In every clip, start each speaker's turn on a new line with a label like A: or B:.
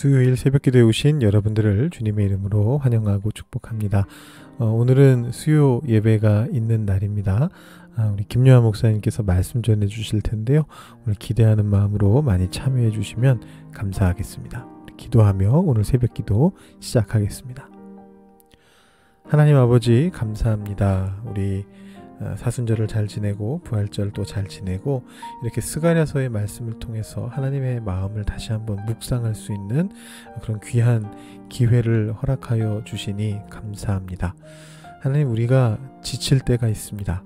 A: 수요일 새벽 기도에 오신 여러분들을 주님의 이름으로 환영하고 축복합니다. 어, 오늘은 수요 예배가 있는 날입니다. 아, 우리 김요한 목사님께서 말씀 전해 주실 텐데요. 오늘 기대하는 마음으로 많이 참여해 주시면 감사하겠습니다. 기도하며 오늘 새벽 기도 시작하겠습니다. 하나님 아버지 감사합니다. 우리 어, 사순절을 잘 지내고 부활절도 잘 지내고 이렇게 스가랴서의 말씀을 통해서 하나님의 마음을 다시 한번 묵상할 수 있는 그런 귀한 기회를 허락하여 주시니 감사합니다. 하나님 우리가 지칠 때가 있습니다.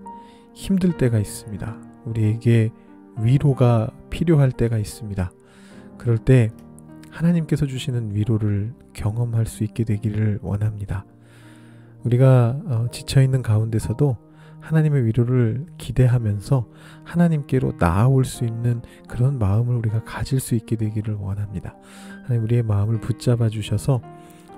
A: 힘들 때가 있습니다. 우리에게 위로가 필요할 때가 있습니다. 그럴 때 하나님께서 주시는 위로를 경험할 수 있게 되기를 원합니다. 우리가 어, 지쳐 있는 가운데서도 하나님의 위로를 기대하면서 하나님께로 나아올 수 있는 그런 마음을 우리가 가질 수 있게 되기를 원합니다. 하나님 우리의 마음을 붙잡아 주셔서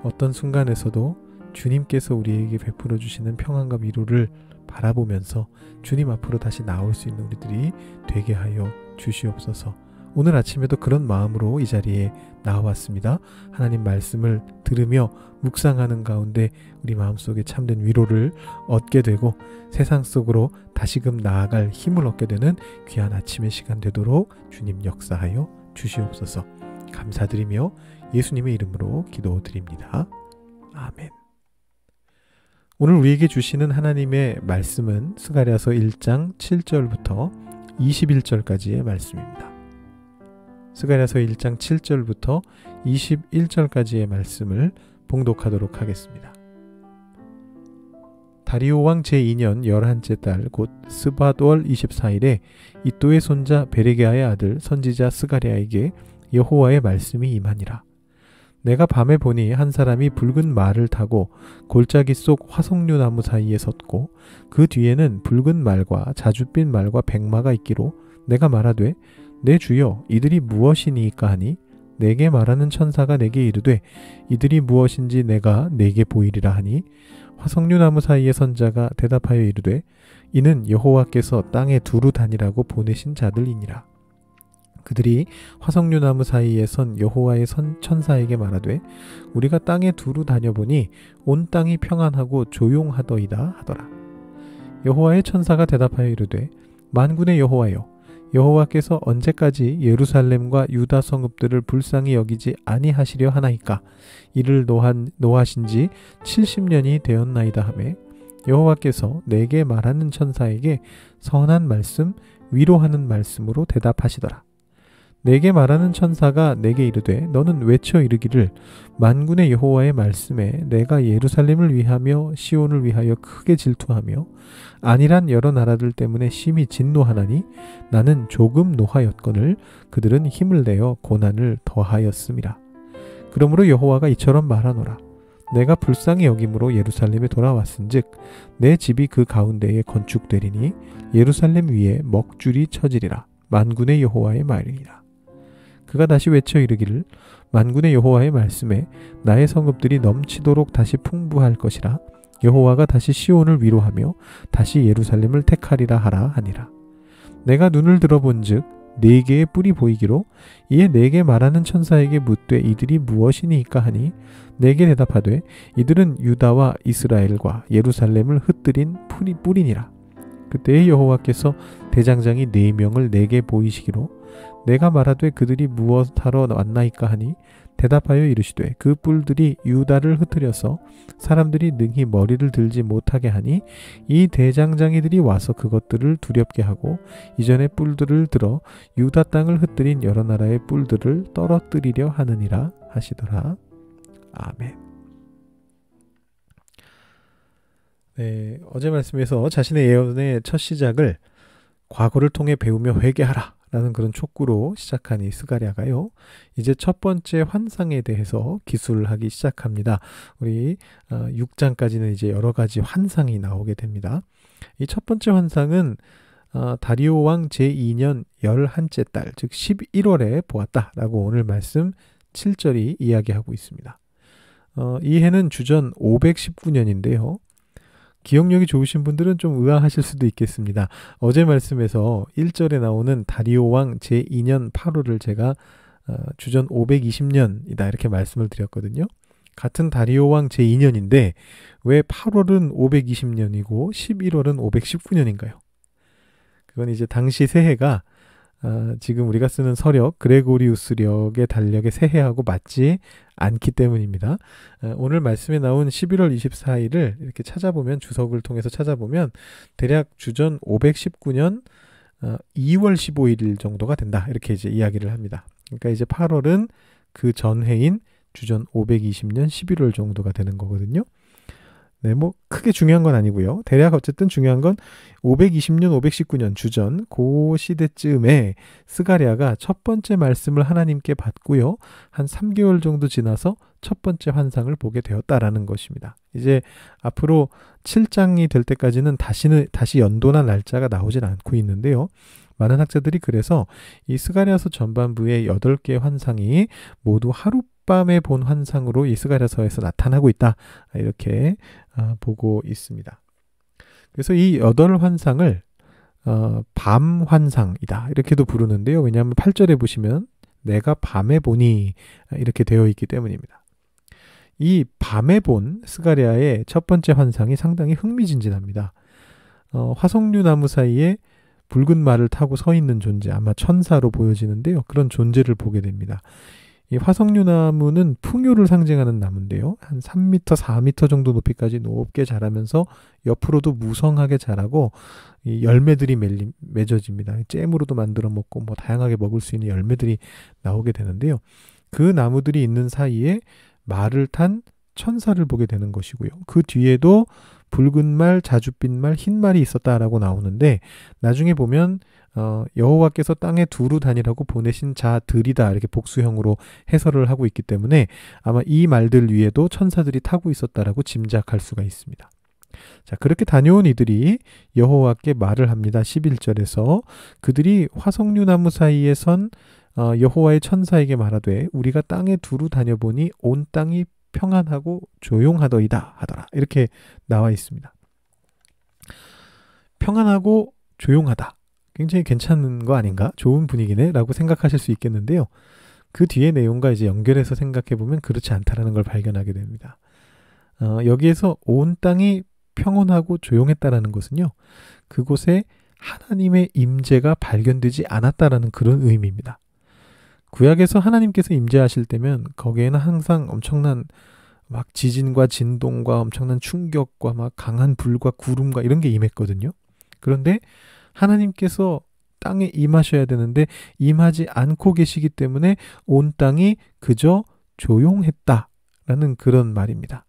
A: 어떤 순간에서도 주님께서 우리에게 베풀어 주시는 평안과 위로를 바라보면서 주님 앞으로 다시 나올 수 있는 우리들이 되게 하여 주시옵소서. 오늘 아침에도 그런 마음으로 이 자리에 나왔습니다. 하나님 말씀을 들으며 묵상하는 가운데 우리 마음속에 참된 위로를 얻게 되고 세상 속으로 다시금 나아갈 힘을 얻게 되는 귀한 아침의 시간 되도록 주님 역사하여 주시옵소서. 감사드리며 예수님의 이름으로 기도드립니다. 아멘. 오늘 우리에게 주시는 하나님의 말씀은 스가랴서 1장 7절부터 21절까지의 말씀입니다. 스가랴서 1장 7절부터 21절까지의 말씀을 봉독하도록 하겠습니다. 다리오 왕 제2년 열한째 달 곧 스바돌 24일에 이또의 손자 베레게아의 아들 선지자 스가랴에게 여호와의 말씀이 임하니라. 내가 밤에 보니 한 사람이 붉은 말을 타고 골짜기 속 화석류 나무 사이에 섰고 그 뒤에는 붉은 말과 자줏빛 말과 백마가 있기로 내가 말하되 내 주여 이들이 무엇이니까 하니? 내게 말하는 천사가 내게 이르되 이들이 무엇인지 내가 내게 보이리라 하니? 화석류 나무 사이의 선자가 대답하여 이르되 이는 여호와께서 땅에 두루 다니라고 보내신 자들이니라. 그들이 화석류 나무 사이에 선 여호와의 선 천사에게 말하되 우리가 땅에 두루 다녀보니 온 땅이 평안하고 조용하더이다 하더라. 여호와의 천사가 대답하여 이르되 만군의 여호와여 여호와께서 언제까지 예루살렘과 유다 성읍들을 불쌍히 여기지 아니하시려 하나이까? 이를 노한 노하신지 70년이 되었나이다 하매 여호와께서 내게 말하는 천사에게 선한 말씀 위로하는 말씀으로 대답하시더라 내게 말하는 천사가 내게 이르되 너는 외쳐 이르기를 만군의 여호와의 말씀에 내가 예루살렘을 위하며 시온을 위하여 크게 질투하며 아니란 여러 나라들 때문에 심히 진노하나니 나는 조금 노하였거늘 그들은 힘을 내어 고난을 더하였음이라 그러므로 여호와가 이처럼 말하노라. 내가 불쌍히 여김으로 예루살렘에 돌아왔은즉 내 집이 그 가운데에 건축되리니 예루살렘 위에 먹줄이 쳐지리라. 만군의 여호와의 말이니라 그가 다시 외쳐 이르기를 만군의 여호와의 말씀에 나의 성읍들이 넘치도록 다시 풍부할 것이라 여호와가 다시 시온을 위로하며 다시 예루살렘을 택하리라 하라 하니라. 내가 눈을 들어본즉 네 개의 뿔이 보이기로 이에 네개 말하는 천사에게 묻되 이들이 무엇이니까 하니 네게 대답하되 이들은 유다와 이스라엘과 예루살렘을 흩뜨린 뿔이 뿔이니라. 그때의 여호와께서 대장장이 네 명을 내게 보이시기로 내가 말하되 그들이 무엇하러 왔나이까 하니 대답하여 이르시되 그 뿔들이 유다를 흩뜨려서 사람들이 능히 머리를 들지 못하게 하니 이 대장장이들이 와서 그것들을 두렵게 하고 이전의 뿔들을 들어 유다 땅을 흩뜨린 여러 나라의 뿔들을 떨어뜨리려 하느니라 하시더라. 아멘. 네, 어제 말씀에서 자신의 예언의 첫 시작을 과거를 통해 배우며 회개하라 라는 그런 촉구로 시작한 이 스가랴가요. 이제 첫 번째 환상에 대해서 기술을 하기 시작합니다. 우리 6장까지는 어, 이제 여러 가지 환상이 나오게 됩니다. 이 첫 번째 환상은 어, 다리오 왕 제2년 11째 달, 즉 11월에 보았다라고 오늘 말씀 7절이 이야기하고 있습니다. 어, 이 해는 주전 519년인데요. 기억력이 좋으신 분들은 좀 의아하실 수도 있겠습니다. 어제 말씀에서 1절에 나오는 다리오 왕 제2년 8호를 제가 어, 주전 520년이다 이렇게 말씀을 드렸거든요. 같은 다리오 왕 제2년인데 왜 8월은 520년이고 11월은 519년인가요? 그건 이제 당시 새해가 어, 지금 우리가 쓰는 서력 그레고리우스력의 달력의 새해하고 맞지 않기 때문입니다. 어, 오늘 말씀에 나온 11월 24일을 이렇게 찾아보면 주석을 통해서 찾아보면 대략 주전 519년 어, 2월 15일 정도가 된다. 이렇게 이제 이야기를 합니다. 그러니까 이제 8월은 그 전해인 주전 520년 11월 정도가 되는 거거든요. 네, 뭐 크게 중요한 건 아니고요. 대략 어쨌든 중요한 건 520년, 519년 주전 그 시대쯤에 스가리아가 첫 번째 말씀을 하나님께 받고요. 한 3개월 정도 지나서 첫 번째 환상을 보게 되었다라는 것입니다. 이제 앞으로 7장이 될 때까지는 다시는 다시 연도나 날짜가 나오질 않고 있는데요. 많은 학자들이 그래서 이 스가리아서 전반부의 8개의 환상이 모두 하루 밤에 본 환상으로 이 스가랴서에서 나타나고 있다. 이렇게 어, 보고 있습니다. 그래서 이 여덟 환상을 어, 밤 환상이다. 이렇게도 부르는데요. 왜냐하면 8절에 보시면 내가 밤에 보니 이렇게 되어 있기 때문입니다. 이 밤에 본 스가리아의 첫 번째 환상이 상당히 흥미진진합니다. 어, 화석류 나무 사이에 붉은 말을 타고 서 있는 존재, 아마 천사로 보여지는데요. 그런 존재를 보게 됩니다. 이 화석류나무는 풍요를 상징하는 나무인데요. 한 3m, 4m 정도 높이까지 높게 자라면서 옆으로도 무성하게 자라고 이 열매들이 맺리, 맺어집니다. 잼으로도 만들어 먹고 뭐 다양하게 먹을 수 있는 열매들이 나오게 되는데요. 그 나무들이 있는 사이에 말을 탄 천사를 보게 되는 것이고요. 그 뒤에도 붉은 말, 자줏빛 말, 흰 말이 있었다라고 나오는데 나중에 보면 어, 여호와께서 땅에 두루 다니라고 보내신 자들이다 이렇게 복수형으로 해설을 하고 있기 때문에 아마 이 말들 위에도 천사들이 타고 있었다라고 짐작할 수가 있습니다. 자, 그렇게 다녀온 이들이 여호와께 말을 합니다. 11절에서 그들이 화석류 나무 사이에 선 어, 여호와의 천사에게 말하되 우리가 땅에 두루 다녀보니 온 땅이 평안하고 조용하더이다 하더라. 이렇게 나와 있습니다. 평안하고 조용하다. 굉장히 괜찮은 거 아닌가? 좋은 분위기네? 라고 생각하실 수 있겠는데요. 그 뒤의 내용과 이제 연결해서 생각해 보면 그렇지 않다라는 걸 발견하게 됩니다. 어, 여기에서 온 땅이 평온하고 조용했다라는 것은요. 그곳에 하나님의 임재가 발견되지 않았다라는 그런 의미입니다. 구약에서 하나님께서 임재하실 때면 거기에는 항상 엄청난 막 지진과 진동과 엄청난 충격과 막 강한 불과 구름과 이런 게 임했거든요. 그런데 하나님께서 땅에 임하셔야 되는데 임하지 않고 계시기 때문에 온 땅이 그저 조용했다라는 그런 말입니다.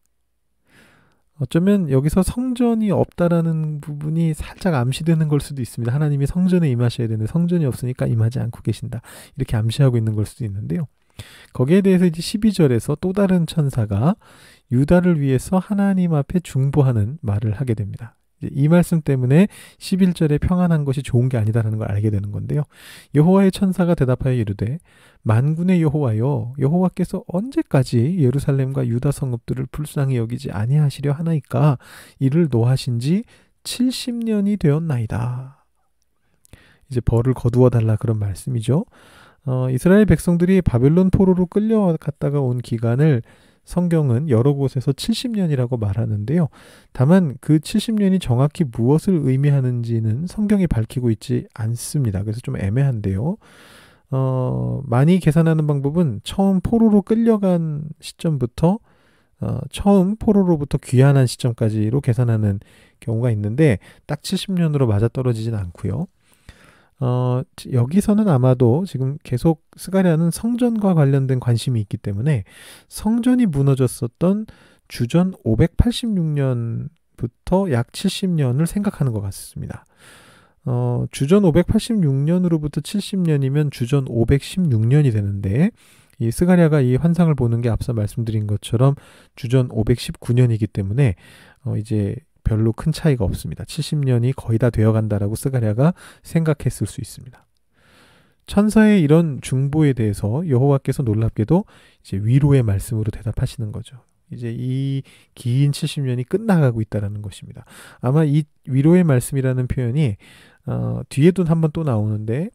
A: 어쩌면 여기서 성전이 없다라는 부분이 살짝 암시되는 걸 수도 있습니다. 하나님이 성전에 임하셔야 되는데 성전이 없으니까 임하지 않고 계신다. 이렇게 암시하고 있는 걸 수도 있는데요. 거기에 대해서 이제 12절에서 또 다른 천사가 유다를 위해서 하나님 앞에 중보하는 말을 하게 됩니다. 이 말씀 때문에 11절에 평안한 것이 좋은 게 아니다라는 걸 알게 되는 건데요. 여호와의 천사가 대답하여 이르되 만군의 여호와여 여호와께서 언제까지 예루살렘과 유다 성읍들을 불쌍히 여기지 아니하시려 하나이까 이를 노하신 지 70년이 되었나이다. 이제 벌을 거두어 달라 그런 말씀이죠. 어, 이스라엘 백성들이 바벨론 포로로 끌려갔다가 온 기간을 성경은 여러 곳에서 70년이라고 말하는데요. 다만 그 70년이 정확히 무엇을 의미하는지는 성경이 밝히고 있지 않습니다. 그래서 좀 애매한데요. 어, 많이 계산하는 방법은 처음 포로로 끌려간 시점부터 어, 처음 포로로부터 귀환한 시점까지로 계산하는 경우가 있는데 딱 70년으로 맞아떨어지진 않고요. 어, 여기서는 아마도 지금 계속 스가랴는 성전과 관련된 관심이 있기 때문에 성전이 무너졌었던 주전 586년부터 약 70년을 생각하는 것 같습니다. 어, 주전 586년으로부터 70년이면 주전 516년이 되는데 이 스가랴가 이 환상을 보는 게 앞서 말씀드린 것처럼 주전 519년이기 때문에 어, 이제 별로 큰 차이가 없습니다. 70년이 거의 다 되어 간다라고 스가랴가 생각했을 수 있습니다. 천사의 이런 중보에 대해서 여호와께서 놀랍게도 이제 위로의 말씀으로 대답하시는 거죠. 이제 이 긴 70년이 끝나가고 있다라는 것입니다. 아마 이 위로의 말씀이라는 표현이 어, 뒤에도 한번 또 나오는데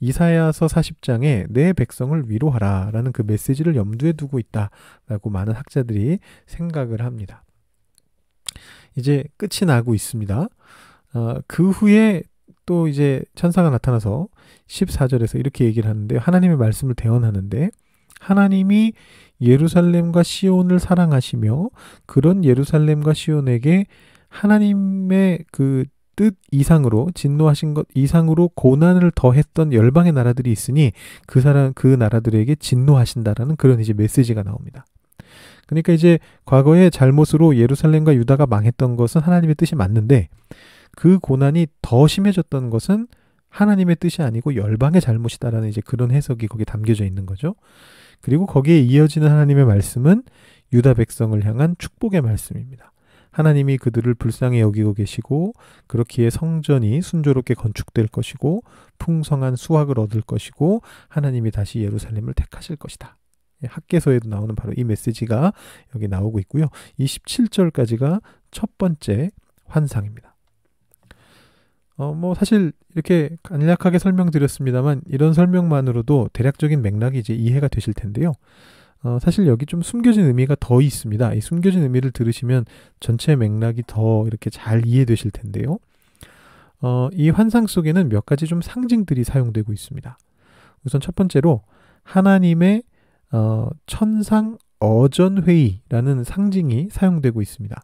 A: 이사야서 40장에 내 백성을 위로하라라는 그 메시지를 염두에 두고 있다라고 많은 학자들이 생각을 합니다. 이제 끝이 나고 있습니다. 어, 그 후에 또 이제 천사가 나타나서 14절에서 이렇게 얘기를 하는데 하나님의 말씀을 대언하는데 하나님이 예루살렘과 시온을 사랑하시며 그런 예루살렘과 시온에게 하나님의 그 뜻 이상으로 진노하신 것 이상으로 고난을 더했던 열방의 나라들이 있으니 그 사람 그 나라들에게 진노하신다라는 그런 이제 메시지가 나옵니다. 그러니까 이제 과거의 잘못으로 예루살렘과 유다가 망했던 것은 하나님의 뜻이 맞는데 그 고난이 더 심해졌던 것은 하나님의 뜻이 아니고 열방의 잘못이다라는 이제 그런 해석이 거기에 담겨져 있는 거죠. 그리고 거기에 이어지는 하나님의 말씀은 유다 백성을 향한 축복의 말씀입니다. 하나님이 그들을 불쌍히 여기고 계시고 그렇기에 성전이 순조롭게 건축될 것이고 풍성한 수확을 얻을 것이고 하나님이 다시 예루살렘을 택하실 것이다. 예, 학계서에도 나오는 바로 이 메시지가 여기 나오고 있고요. 27절까지가 첫 번째 환상입니다. 어, 뭐 사실 이렇게 간략하게 설명드렸습니다만 이런 설명만으로도 대략적인 맥락이 이제 이해가 되실 텐데요. 어, 사실 여기 좀 숨겨진 의미가 더 있습니다. 이 숨겨진 의미를 들으시면 전체 맥락이 더 이렇게 잘 이해되실 텐데요. 어, 이 환상 속에는 몇 가지 좀 상징들이 사용되고 있습니다. 우선 첫 번째로 하나님의 어, 천상 어전회의라는 상징이 사용되고 있습니다.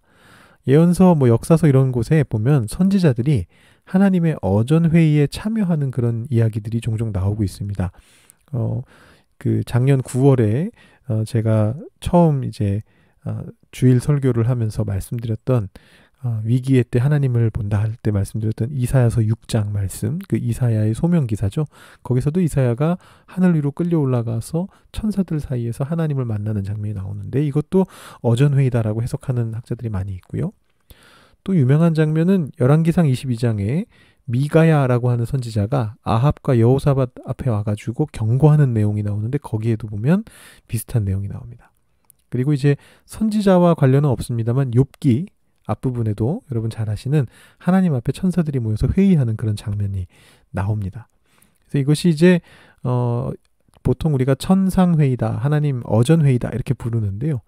A: 예언서, 뭐 역사서 이런 곳에 보면 선지자들이 하나님의 어전 회의에 참여하는 그런 이야기들이 종종 나오고 있습니다. 어, 그 작년 9월에 어, 제가 처음 이제 어, 주일 설교를 하면서 말씀드렸던 어, 위기의 때 하나님을 본다 할 때 말씀드렸던 이사야서 6장 말씀, 그 이사야의 소명 기사죠. 거기서도 이사야가 하늘 위로 끌려 올라가서 천사들 사이에서 하나님을 만나는 장면이 나오는데 이것도 어전회의다라고 해석하는 학자들이 많이 있고요. 또 유명한 장면은 열왕기상 22장에 미가야라고 하는 선지자가 아합과 여호사밧 앞에 와가지고 경고하는 내용이 나오는데 거기에도 보면 비슷한 내용이 나옵니다. 그리고 이제 선지자와 관련은 없습니다만 욥기 앞부분에도 여러분 잘 아시는 하나님 앞에 천사들이 모여서 회의하는 그런 장면이 나옵니다. 그래서 이것이 이제 어 보통 우리가 천상회의다, 하나님 어전회의다 이렇게 부르는데요.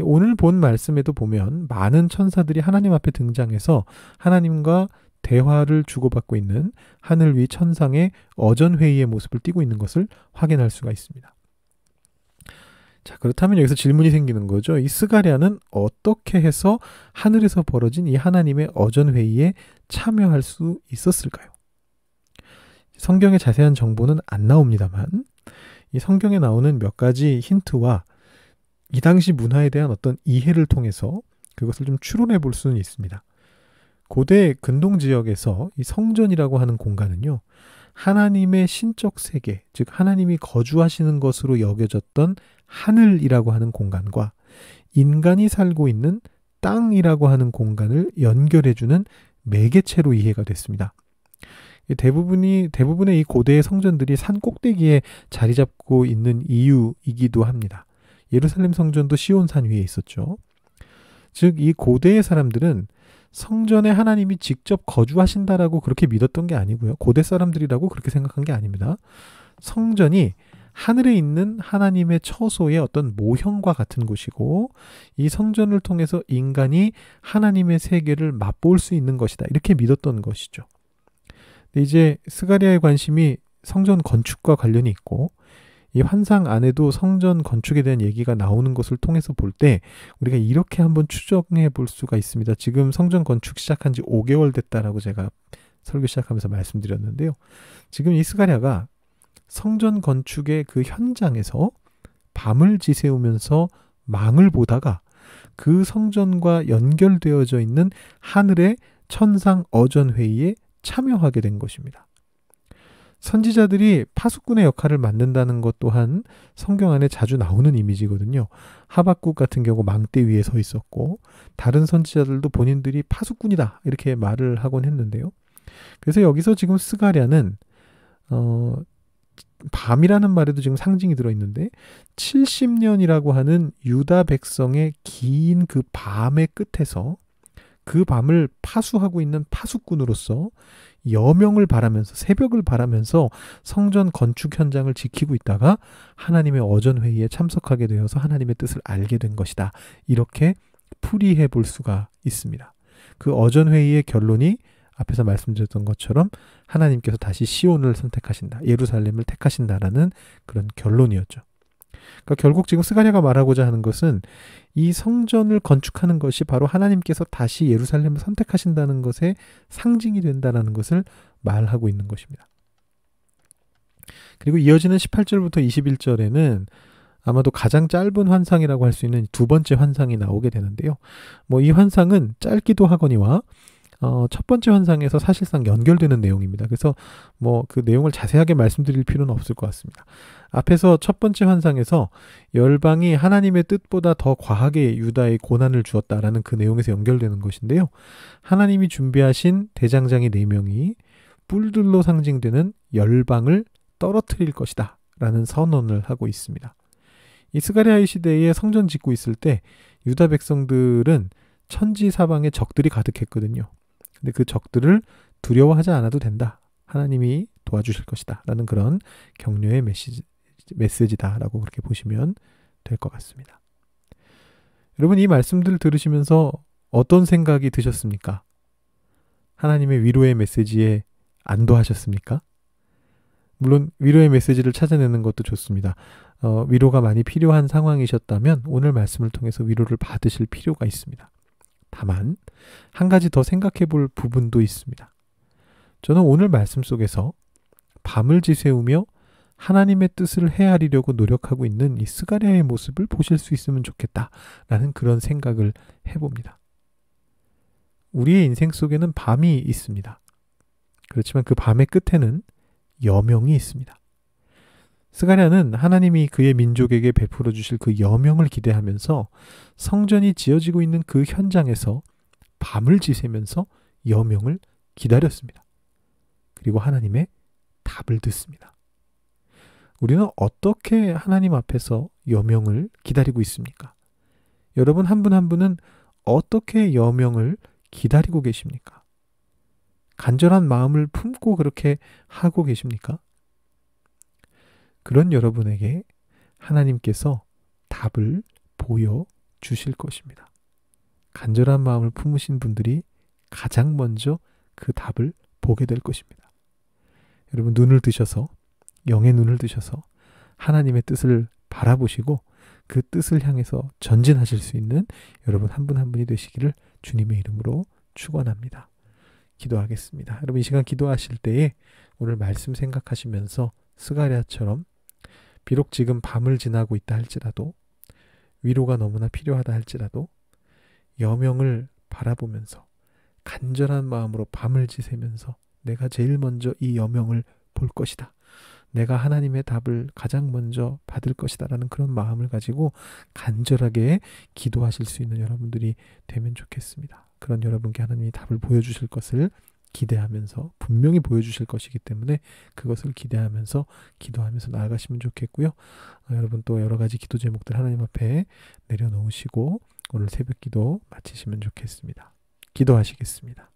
A: 오늘 본 말씀에도 보면 많은 천사들이 하나님 앞에 등장해서 하나님과 대화를 주고받고 있는 하늘 위 천상의 어전회의의 모습을 띠고 있는 것을 확인할 수가 있습니다. 자, 그렇다면 여기서 질문이 생기는 거죠. 이 스가랴는 어떻게 해서 하늘에서 벌어진 이 하나님의 어전 회의에 참여할 수 있었을까요? 성경의 자세한 정보는 안 나옵니다만, 이 성경에 나오는 몇 가지 힌트와 이 당시 문화에 대한 어떤 이해를 통해서 그것을 좀 추론해 볼 수는 있습니다. 고대 근동 지역에서 이 성전이라고 하는 공간은요, 하나님의 신적 세계, 즉 하나님이 거주하시는 것으로 여겨졌던 하늘이라고 하는 공간과 인간이 살고 있는 땅이라고 하는 공간을 연결해주는 매개체로 이해가 됐습니다. 대부분이 대부분의 이 고대의 성전들이 산 꼭대기에 자리 잡고 있는 이유이기도 합니다. 예루살렘 성전도 시온산 위에 있었죠. 즉 이 고대의 사람들은 성전에 하나님이 직접 거주하신다라고 그렇게 믿었던 게 아니고요. 고대 사람들이라고 그렇게 생각한 게 아닙니다. 성전이 하늘에 있는 하나님의 처소의 어떤 모형과 같은 곳이고 이 성전을 통해서 인간이 하나님의 세계를 맛볼 수 있는 것이다. 이렇게 믿었던 것이죠. 이제 스가리아의 관심이 성전 건축과 관련이 있고 이 환상 안에도 성전 건축에 대한 얘기가 나오는 것을 통해서 볼 때 우리가 이렇게 한번 추정해 볼 수가 있습니다. 지금 성전 건축 시작한 지 5개월 됐다라고 제가 설교 시작하면서 말씀드렸는데요. 지금 이 스가랴가 성전 건축의 그 현장에서 밤을 지새우면서 망을 보다가 그 성전과 연결되어져 있는 하늘의 천상 어전 회의에 참여하게 된 것입니다. 선지자들이 파수꾼의 역할을 맡는다는 것 또한 성경 안에 자주 나오는 이미지거든요. 하박국 같은 경우 망대 위에 서 있었고 다른 선지자들도 본인들이 파수꾼이다 이렇게 말을 하곤 했는데요. 그래서 여기서 지금 스가랴는 어 밤이라는 말에도 지금 상징이 들어 있는데 70년이라고 하는 유다 백성의 긴 그 밤의 끝에서 그 밤을 파수하고 있는 파수꾼으로서 여명을 바라면서 새벽을 바라면서 성전 건축 현장을 지키고 있다가 하나님의 어전 회의에 참석하게 되어서 하나님의 뜻을 알게 된 것이다. 이렇게 풀이해 볼 수가 있습니다. 그 어전 회의의 결론이 앞에서 말씀드렸던 것처럼 하나님께서 다시 시온을 선택하신다. 예루살렘을 택하신다라는 그런 결론이었죠. 그러니까 결국 지금 스가랴가 말하고자 하는 것은 이 성전을 건축하는 것이 바로 하나님께서 다시 예루살렘을 선택하신다는 것의 상징이 된다는 것을 말하고 있는 것입니다. 그리고 이어지는 18절부터 21절에는 아마도 가장 짧은 환상이라고 할 수 있는 두 번째 환상이 나오게 되는데요. 뭐 이 환상은 짧기도 하거니와 어, 첫 번째 환상에서 사실상 연결되는 내용입니다. 그래서 뭐 그 내용을 자세하게 말씀드릴 필요는 없을 것 같습니다. 앞에서 첫 번째 환상에서 열방이 하나님의 뜻보다 더 과하게 유다의 고난을 주었다라는 그 내용에서 연결되는 것인데요. 하나님이 준비하신 대장장이 네 명이 뿔들로 상징되는 열방을 떨어뜨릴 것이다. 라는 선언을 하고 있습니다. 이 스가리아의 시대에 성전 짓고 있을 때 유다 백성들은 천지 사방에 적들이 가득했거든요. 근데 그 적들을 두려워하지 않아도 된다. 하나님이 도와주실 것이다. 라는 그런 격려의 메시지, 메시지다라고 그렇게 보시면 될 것 같습니다. 여러분 이 말씀들을 들으시면서 어떤 생각이 드셨습니까? 하나님의 위로의 메시지에 안도하셨습니까? 물론 위로의 메시지를 찾아내는 것도 좋습니다. 어, 위로가 많이 필요한 상황이셨다면 오늘 말씀을 통해서 위로를 받으실 필요가 있습니다. 다만 한 가지 더 생각해 볼 부분도 있습니다. 저는 오늘 말씀 속에서 밤을 지새우며 하나님의 뜻을 헤아리려고 노력하고 있는 이 스가랴의 모습을 보실 수 있으면 좋겠다라는 그런 생각을 해봅니다. 우리의 인생 속에는 밤이 있습니다. 그렇지만 그 밤의 끝에는 여명이 있습니다. 스가랴는 하나님이 그의 민족에게 베풀어 주실 그 여명을 기대하면서 성전이 지어지고 있는 그 현장에서 밤을 지새면서 여명을 기다렸습니다. 그리고 하나님의 답을 듣습니다. 우리는 어떻게 하나님 앞에서 여명을 기다리고 있습니까? 여러분 한 분한 한 분은 어떻게 여명을 기다리고 계십니까? 간절한 마음을 품고 그렇게 하고 계십니까? 그런 여러분에게 하나님께서 답을 보여 주실 것입니다. 간절한 마음을 품으신 분들이 가장 먼저 그 답을 보게 될 것입니다. 여러분 눈을 드셔서 영의 눈을 드셔서 하나님의 뜻을 바라보시고 그 뜻을 향해서 전진하실 수 있는 여러분 한 분한 한 분이 되시기를 주님의 이름으로 축원합니다. 기도하겠습니다. 여러분 이 시간 기도하실 때에 오늘 말씀 생각하시면서 스가랴처럼 비록 지금 밤을 지나고 있다 할지라도 위로가 너무나 필요하다 할지라도 여명을 바라보면서 간절한 마음으로 밤을 지새면서 내가 제일 먼저 이 여명을 볼 것이다. 내가 하나님의 답을 가장 먼저 받을 것이다. 라는 그런 마음을 가지고 간절하게 기도하실 수 있는 여러분들이 되면 좋겠습니다. 그런 여러분께 하나님이 답을 보여주실 것을 기대하면서 분명히 보여주실 것이기 때문에 그것을 기대하면서 기도하면서 나아가시면 좋겠고요. 어, 여러분 또 여러 가지 기도 제목들 하나님 앞에 내려놓으시고 오늘 새벽 기도 마치시면 좋겠습니다. 기도하시겠습니다.